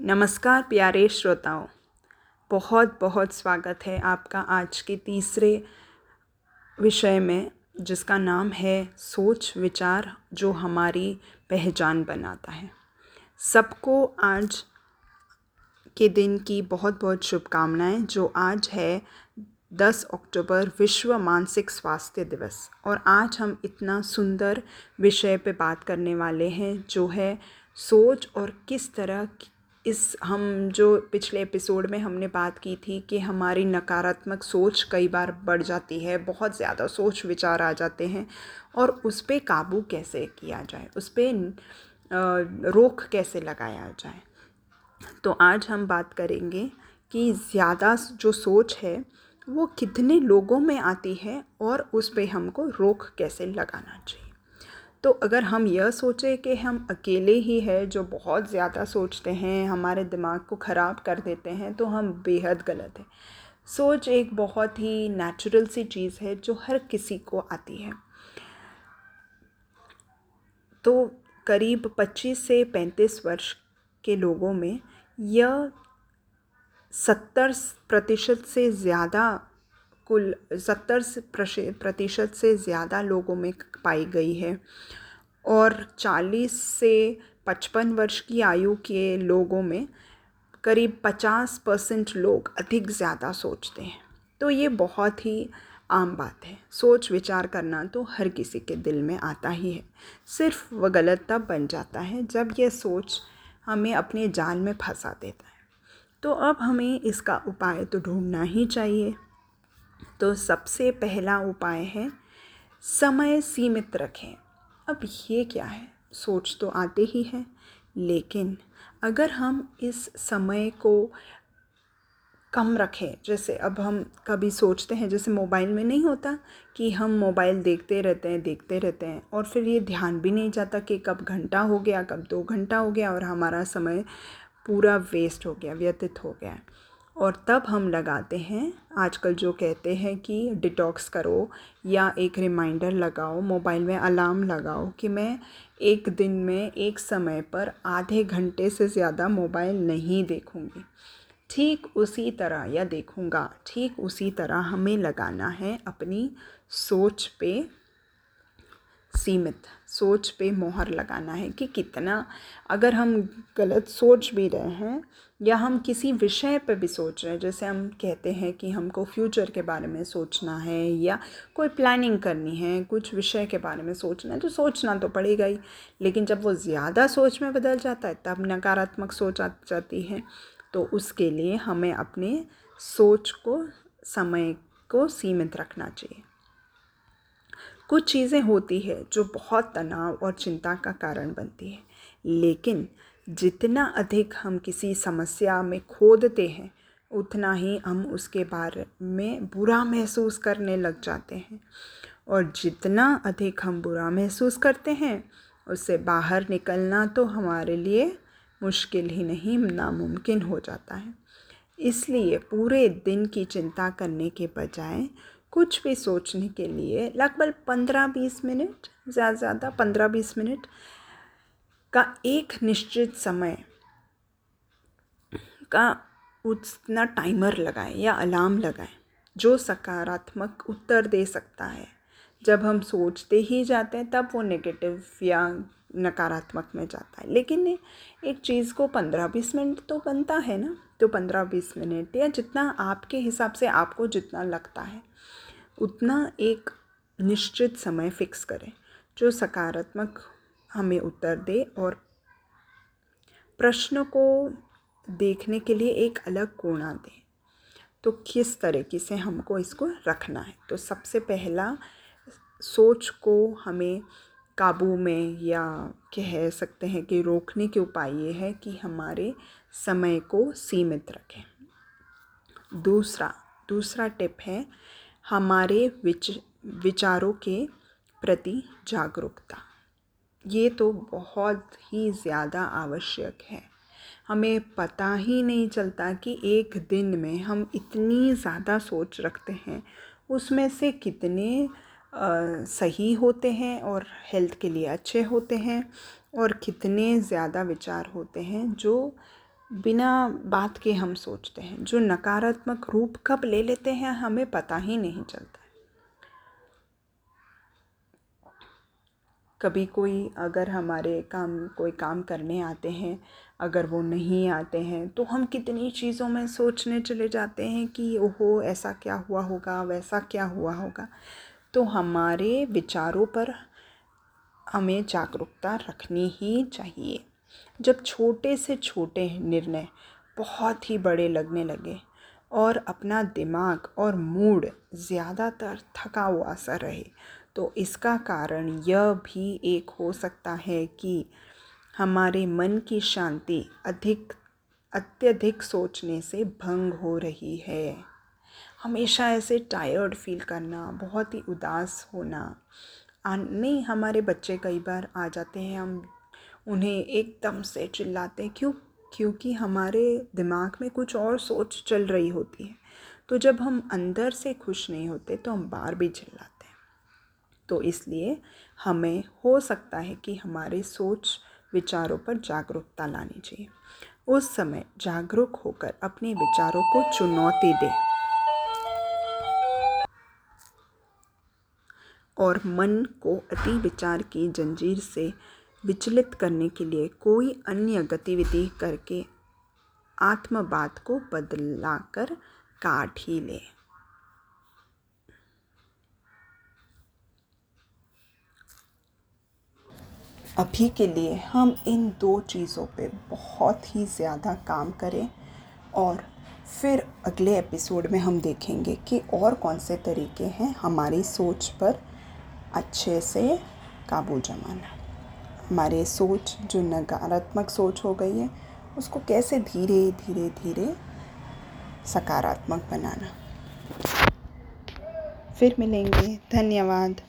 नमस्कार प्यारे श्रोताओं। बहुत बहुत स्वागत है आपका आज के तीसरे विषय में, जिसका नाम है सोच, विचार, जो हमारी पहचान बनाता है। सबको आज के दिन की बहुत बहुत शुभकामनाएँ, जो आज है 10 अक्टूबर विश्व मानसिक स्वास्थ्य दिवस। और आज हम इतना सुंदर विषय पे बात करने वाले हैं, जो है सोच और किस तरह इस हम जो पिछले एपिसोड में हमने बात की थी कि हमारी नकारात्मक सोच कई बार बढ़ जाती है, बहुत ज़्यादा सोच विचार आ जाते हैं और उस पर काबू कैसे किया जाए, उस पर रोक कैसे लगाया जाए। तो आज हम बात करेंगे कि ज़्यादा जो सोच है, वो कितने लोगों में आती है और उस पर हमको रोक कैसे लगाना चाहिए। तो अगर हम यह सोचें कि हम अकेले ही हैं जो बहुत ज़्यादा सोचते हैं, हमारे दिमाग को ख़राब कर देते हैं तो हम बेहद गलत हैं। सोच एक बहुत ही नेचुरल सी चीज़ है जो हर किसी को आती है। तो करीब 25 से 35 वर्ष के लोगों में यह सत्तर प्रतिशत से ज़्यादा कुल सत्तर प्रतिशत से ज़्यादा लोगों में पाई गई है। और चालीस से पचपन वर्ष की आयु के लोगों में करीब पचास परसेंट लोग अधिक ज़्यादा सोचते हैं। तो ये बहुत ही आम बात है। सोच विचार करना तो हर किसी के दिल में आता ही है। सिर्फ़ वह गलत तब बन जाता है जब यह सोच हमें अपने जाल में फंसा देता है। तो अब हमें इसका उपाय तो ढूंढना ही चाहिए। तो सबसे पहला उपाय है समय सीमित रखें। अब ये क्या है? सोच तो आते ही है। लेकिन अगर हम इस समय को कम रखें, जैसे अब हम कभी सोचते हैं, जैसे मोबाइल में नहीं होता कि हम मोबाइल देखते रहते हैं, देखते रहते हैं, और फिर ये ध्यान भी नहीं जाता कि कब घंटा हो गया, कब दो घंटा हो गया, और हमारा समय पूरा वेस्ट हो गया, व्यतीत हो गया। और तब हम लगाते हैं। आजकल जो कहते हैं कि डिटॉक्स करो या एक रिमाइंडर लगाओ, मोबाइल में अलार्म लगाओ कि मैं एक दिन में एक समय पर आधे घंटे से ज़्यादा मोबाइल नहीं देखूँगी। ठीक उसी तरह या देखूँगा, ठीक उसी तरह हमें लगाना है अपनी सोच पे। सीमित सोच पे मोहर लगाना है कि कितना अगर हम गलत सोच भी रहे हैं या हम किसी विषय पर भी सोच रहे हैं, जैसे हम कहते हैं कि हमको फ्यूचर के बारे में सोचना है या कोई प्लानिंग करनी है, कुछ विषय के बारे में सोचना है तो सोचना तो पड़ेगा ही। लेकिन जब वो ज़्यादा सोच में बदल जाता है, तब नकारात्मक सोच आ जाती है। तो उसके लिए हमें अपने सोच को, समय को सीमित रखना चाहिए। कुछ चीज़ें होती है जो बहुत तनाव और चिंता का कारण बनती है। लेकिन जितना अधिक हम किसी समस्या में खोदते हैं, उतना ही हम उसके बारे में बुरा महसूस करने लग जाते हैं। और जितना अधिक हम बुरा महसूस करते हैं, उससे बाहर निकलना तो हमारे लिए मुश्किल ही नहीं, नामुमकिन हो जाता है। इसलिए पूरे दिन की चिंता करने के बजाय कुछ भी सोचने के लिए लगभग पंद्रह बीस मिनट, ज़्यादा ज़्यादा पंद्रह बीस मिनट का एक निश्चित समय का उतना टाइमर लगाएँ या अलार्म लगाएँ जो सकारात्मक उत्तर दे सकता है। जब हम सोचते ही जाते हैं, तब वो नेगेटिव या नकारात्मक में जाता है। लेकिन एक चीज़ को पंद्रह बीस मिनट तो बनता है ना? तो पंद्रह बीस मिनट या जितना आपके हिसाब से आपको जितना लगता है। उतना एक निश्चित समय फ़िक्स करें, जो सकारात्मक हमें उत्तर दे और प्रश्न को देखने के लिए एक अलग कोणा दे। तो किस तरीके से हमको इसको रखना है? तो सबसे पहला सोच को हमें काबू में या कह सकते हैं कि रोकने के उपाय ये है कि हमारे समय को सीमित रखें। दूसरा दूसरा टिप है हमारे विच विचारों के प्रति जागरूकता। ये तो बहुत ही ज़्यादा आवश्यक है। हमें पता ही नहीं चलता कि एक दिन में हम इतनी ज़्यादा सोच रखते हैं। उसमें से कितने आ, सही होते हैं और हेल्थ के लिए अच्छे होते हैं और कितने ज़्यादा विचार होते हैं जो बिना बात के हम सोचते हैं। जो नकारात्मक रूप कब ले लेते हैं, हमें पता ही नहीं चलता कभी कोई, अगर हमारे काम, कोई काम करने आते हैं, अगर वो नहीं आते हैं तो हम कितनी चीज़ों में सोचने चले जाते हैं कि, ओहो, ऐसा क्या हुआ होगा, वैसा क्या हुआ होगा? तो हमारे विचारों पर हमें जागरूकता रखनी ही चाहिए। जब छोटे से छोटे निर्णय बहुत ही बड़े लगने लगे और अपना दिमाग और मूड ज़्यादातर थका हुआ सा रहे तो इसका कारण यह भी एक हो सकता है कि हमारे मन की शांति अधिक, अत्यधिक सोचने से भंग हो रही है। हमेशा ऐसे टायर्ड फील करना, बहुत ही उदास होना नहीं हमारे बच्चे कई बार आ जाते हैं, हम उन्हें एकदम से चिल्लाते हैं क्यों? क्योंकि हमारे दिमाग में कुछ और सोच चल रही होती है। तो जब हम अंदर से खुश नहीं होते तो हम बाहर भी चिल्लाते हैं। तो इसलिए हमें हो सकता है कि हमारे सोच विचारों पर जागरूकता लानी चाहिए। उस समय जागरूक होकर अपने विचारों को चुनौती दें। और मन को अति विचार की जंजीर से विचलित करने के लिए कोई अन्य गतिविधि करके आत्मबात को बदला कर काट ही ले। अभी के लिए हम इन दो चीज़ों पे बहुत ही ज़्यादा काम करें और फिर अगले एपिसोड में हम देखेंगे कि और कौन से तरीके हैं हमारी सोच पर अच्छे से काबू जमाना। हमारे सोच, जो नकारात्मक सोच हो गई है, उसको कैसे धीरे धीरे धीरे सकारात्मक बनाना। फिर मिलेंगे। धन्यवाद।